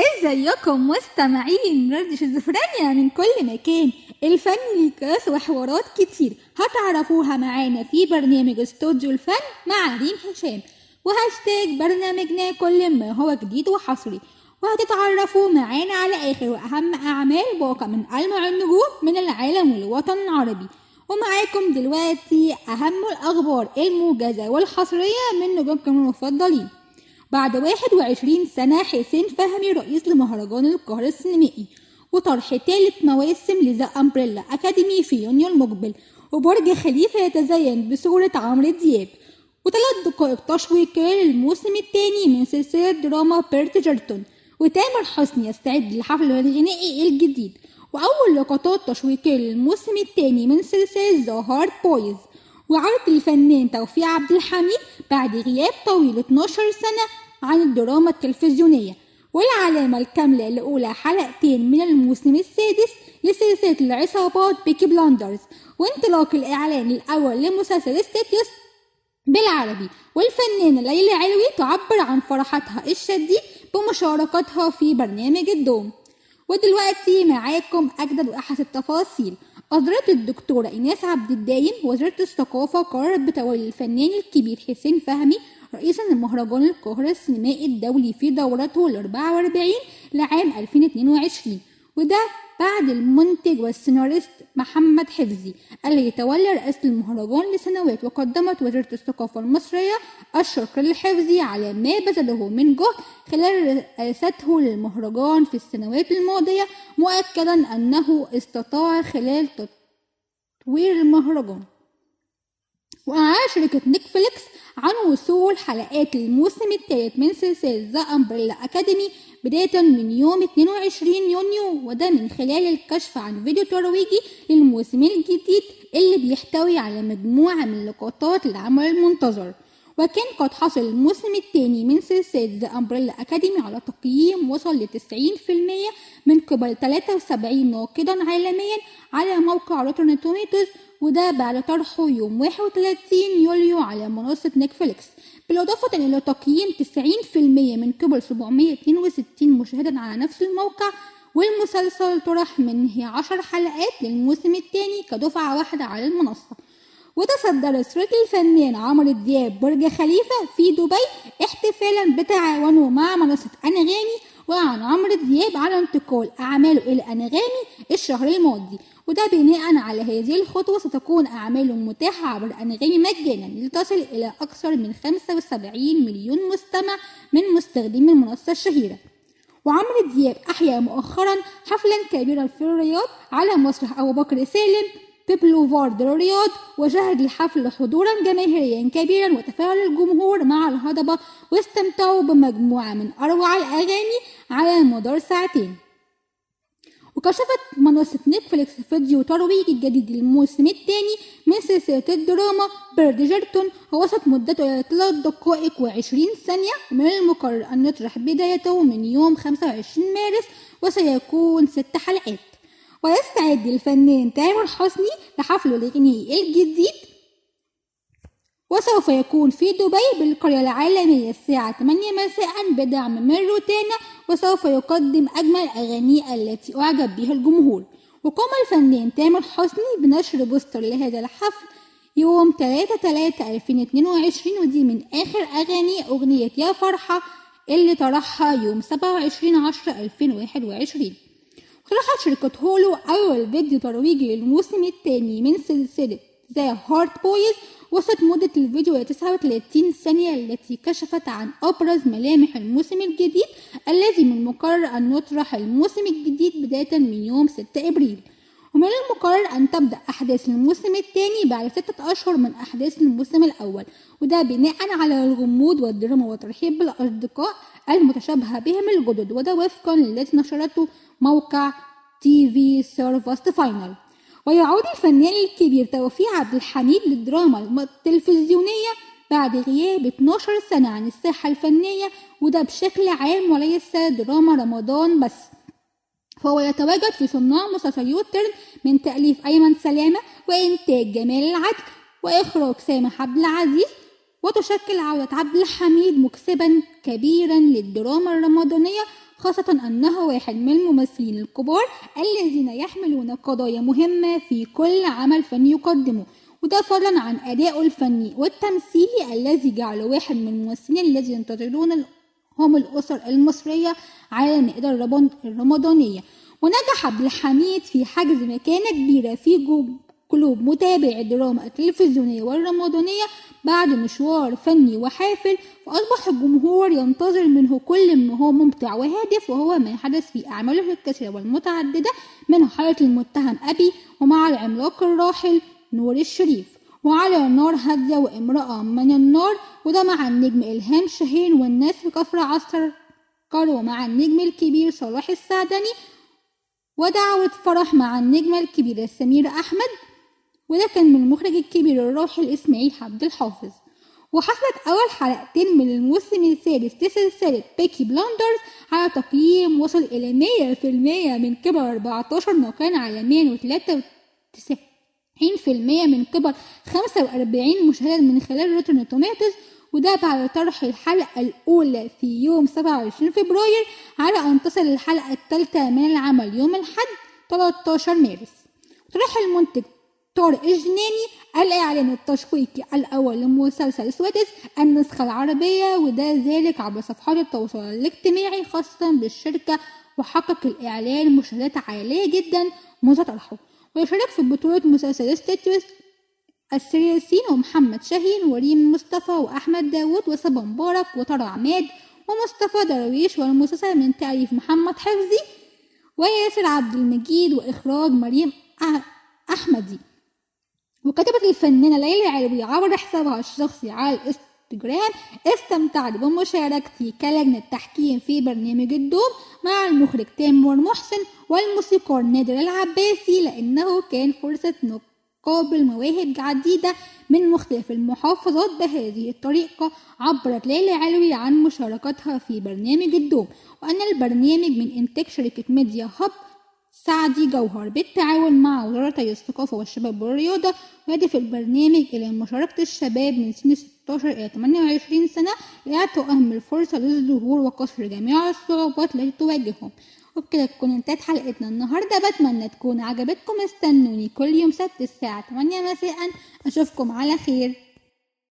إزيكم مستمعين راديو شيزوفرينيا من كل مكان. الفن ليه وحوارات كتير. هتعرفوها معانا في برنامج استوديو الفن مع ريم هشام. وهاشتاج برنامجنا كل ما هو جديد وحصري. وهتتعرفوا معانا على آخر وأهم أعمال باقة من ألمع النجوم من العالم والوطن العربي. ومعاكم دلوقتي أهم الأخبار الموجزة والحصرية من نجومكم المفضلين. بعد 21 سنة حسين فهمي رئيس لمهرجان القاهرة السينمائي وطرح ثالث مواسم ل The Umbrella Academy في يونيو المقبل وبرج خليفة يتزين بصورة عمرو دياب. وثلاث دقائق تشويقية للموسم الثاني من سلسلة دراما Bridgerton. وتامر حسني يستعد لحفله الغنائي الجديد. وأول لقطات تشويقية للموسم الثاني من سلسلة The Hardy Boys. وعودة الفنان توفيق عبد الحميد بعد غياب طويل 12 سنة عن الدراما التلفزيونية والعلامة الكاملة لأولى حلقتين من الموسم السادس لسلسلة العصابات Peaky Blinders وانطلاق الإعلان الأول لمسلسل Suits بالعربي. والفنانة ليلى علوي تعبر عن فرحتها الشديد بمشاركتها في برنامج الدوم. ودلوقتي معاكم أجدد وأحدث التفاصيل. أصدرت الدكتورة إيناس عبد الدايم وزارة الثقافة قررت بتولي الفنان الكبير حسين فهمي رئيسا لمهرجان القاهرة السينمائي الدولي في دورته ال 44 لعام 2022 وده بعد المنتج والسيناريست محمد حفظي اللي تولى رئاسة المهرجان لسنوات وقدمت وزارة الثقافة المصرية الشكر للحفظي على ما بذله من جهد خلال رئاسته للمهرجان في السنوات الماضية مؤكدا أنه استطاع خلال تطوير المهرجان. وأعلنت شركة نتفليكس عن وصول حلقات الموسم الثالث من سلسلة The Umbrella Academy بداية من يوم 22 يونيو وده من خلال الكشف عن فيديو ترويجي للموسم الجديد اللي بيحتوي على مجموعة من لقطات العمل المنتظر. وكان قد حصل الموسم الثاني من سلسلة The Umbrella Academy على تقييم وصل ل 90% من قبل 73 ناقدا عالميا على موقع Rotten Tomatoes وده بعد طرحه يوم 31 يوليو على منصة نتفليكس. بالإضافة إلى تقييم 90% من قبل 762 مشاهدا على نفس الموقع والمسلسل طرح منه 10 حلقات للموسم الثاني كدفعة واحدة على المنصة. وتصدر صورة الفنان عمرو دياب برج خليفة في دبي احتفالا بتعاونه مع منصة أنغامي وأعلن عمرو دياب على انتقال أعماله إلى أنغامي الشهر الماضي. وده بناء على هذه الخطوة ستكون أعماله متاحة عبر أنغامي مجانا لتصل إلى أكثر من 75 مليون مستمع من مستخدمي المنصة الشهيرة. وعمرو دياب أحيا مؤخرا حفلا كبيرا في الرياض على مسرح أبو بكر سالم ببلوفارد الرياض وشهد الحفل حضورا جماهيريا كبيرا وتفاعل الجمهور مع الهضبة واستمتعوا بمجموعة من أروع الأغاني على مدار ساعتين. وكشفت منصة نتفليكس فيديو ترويجي جديد للموسم الثاني من سلسلة الدراما بيردجرتون ووصلت مدته إلى 3 دقائق و20 ثانية. ومن المقرر أن نطرح بدايته من يوم 25 مارس وسيكون ست حلقات. ويستعد الفنان تامر حسني لحفله الغنائي الجديد وسوف يكون في دبي بالقرية العالمية الساعة 8 مساء بدعم من روتانا وسوف يقدم أجمل أغانيه التي أعجب بها الجمهور. وقام الفنان تامر حسني بنشر بوستر لهذا الحفل يوم 3 3 2022 ودي من آخر أغاني أغنية يا فرحة اللي طرحها يوم 27 10 2021 طرحت شركة Hulu أول فيديو ترويجي للموسم الثاني من سلسلة The Hardy Boys وصلت مدة الفيديو إلى 39 ثانية التي كشفت عن أبرز ملامح الموسم الجديد الذي من المقرر أن يطرح الموسم الجديد بداية من يوم 6 إبريل. ومن المقرر أن تبدأ أحداث الموسم الثاني بعد ستة أشهر من أحداث الموسم الأول وده بناء على الغموض والدراما والترحيب بالأصدقاء المتشابهة بهم الجدد وده وفقا للي نشرته موقع TV Series Finale ويعود الفنان الكبير توفيق عبد الحميد للدراما التلفزيونية بعد غياب 12 سنة عن الساحة الفنية وده بشكل عام وليس دراما رمضان بس. فهو يتواجد في صناع مسلسل U-Turn من تأليف أيمن سلامة وإنتاج جمال العدل وإخراج سامح عبد العزيز وتشكل عودة عبد الحميد مكسبا كبيرا للدراما الرمضانية خاصة أنه واحد من الممثلين الكبار الذين يحملون قضايا مهمة في كل عمل فني يقدمه. وده فضلا عن أدائه الفني والتمثيلي الذي جعله واحد من الممثلين الذين ينتظرون هم الأسر المصرية على المائدة الرمضانية ونجح عبد الحميد في حجز مكانة كبيرة في قلوب متابعي الدراما التلفزيونية والرمضانية بعد مشوار فني وحافل فأصبح الجمهور ينتظر منه كل ما هو ممتع وهادف وهو ما حدث في أعماله الكثيرة والمتعددة منه حالة المتهم أبي ومع العملاق الراحل نور الشريف. وعلى نار هادية وامرأة من النار وده مع النجم إلهام شاهين والناس في كفر عسكر ومع النجم الكبير صلاح السعدني ودعوة فرح مع النجمة الكبيرة سميرة أحمد. وده كان من المخرج الكبير الراحل إسماعيل عبد الحافظ. وحصلت أول حلقتين من الموسم السادس لسلسلة بيكي بلايندرز على تقييم وصل إلى مية في المية من قبل 14 ناقدا عالميا وتلاتة في المية من قبل خمسة وأربعين مشاهد من خلال روتن توماتوز وده بعد طرح الحلقة الأولى في يوم 27 فبراير على أن تصل الحلقة الثالثة من العمل يوم الحد 13 مارس. طرح المنتج طارق الجناني الإعلان التشويقي الأول لمسلسل Suits النسخة العربية وذلك عبر صفحات التواصل الاجتماعي خاصة بالشركة وحقق الإعلان مشاهدات عالية جدا منذ طرحه ويشارك في بطولة مسلسل Suits آسر ياسين ومحمد شاهين وريم مصطفى وأحمد داود وصبا مبارك وطارق عماد ومصطفى درويش والمسلسل من تأليف محمد حفظي وياسر عبد المجيد وإخراج مريم أحمدي. وكتبت الفنانة ليلى علوي عبر حسابها الشخصي على الإنستجرام استمتعت بمشاركتي كلجنة تحكيم في برنامج الدوم مع المخرج تامر محسن والموسيقار نادر العباسي لأنه كان فرصة نقابل مواهب عديدة من مختلف المحافظات بهذه الطريقة عبرت ليلى علوي عن مشاركتها في برنامج الدوم. وأن البرنامج من إنتاج شركة ميديا هاب سعدي جوهر بالتعاون مع وزارتي الثقافة والشباب والرياضة وهدف البرنامج إلى مشاركة الشباب من سن 16 إلى 28 سنة لإعطائهم الفرصة للظهور وكسر جميع الصعوبات التي تواجههم. وبكده تكون انتهت حلقتنا النهاردة. بتمنى تكون عجبتكم. استنوني كل يوم سبت الساعة 8 مساء. أشوفكم على خير.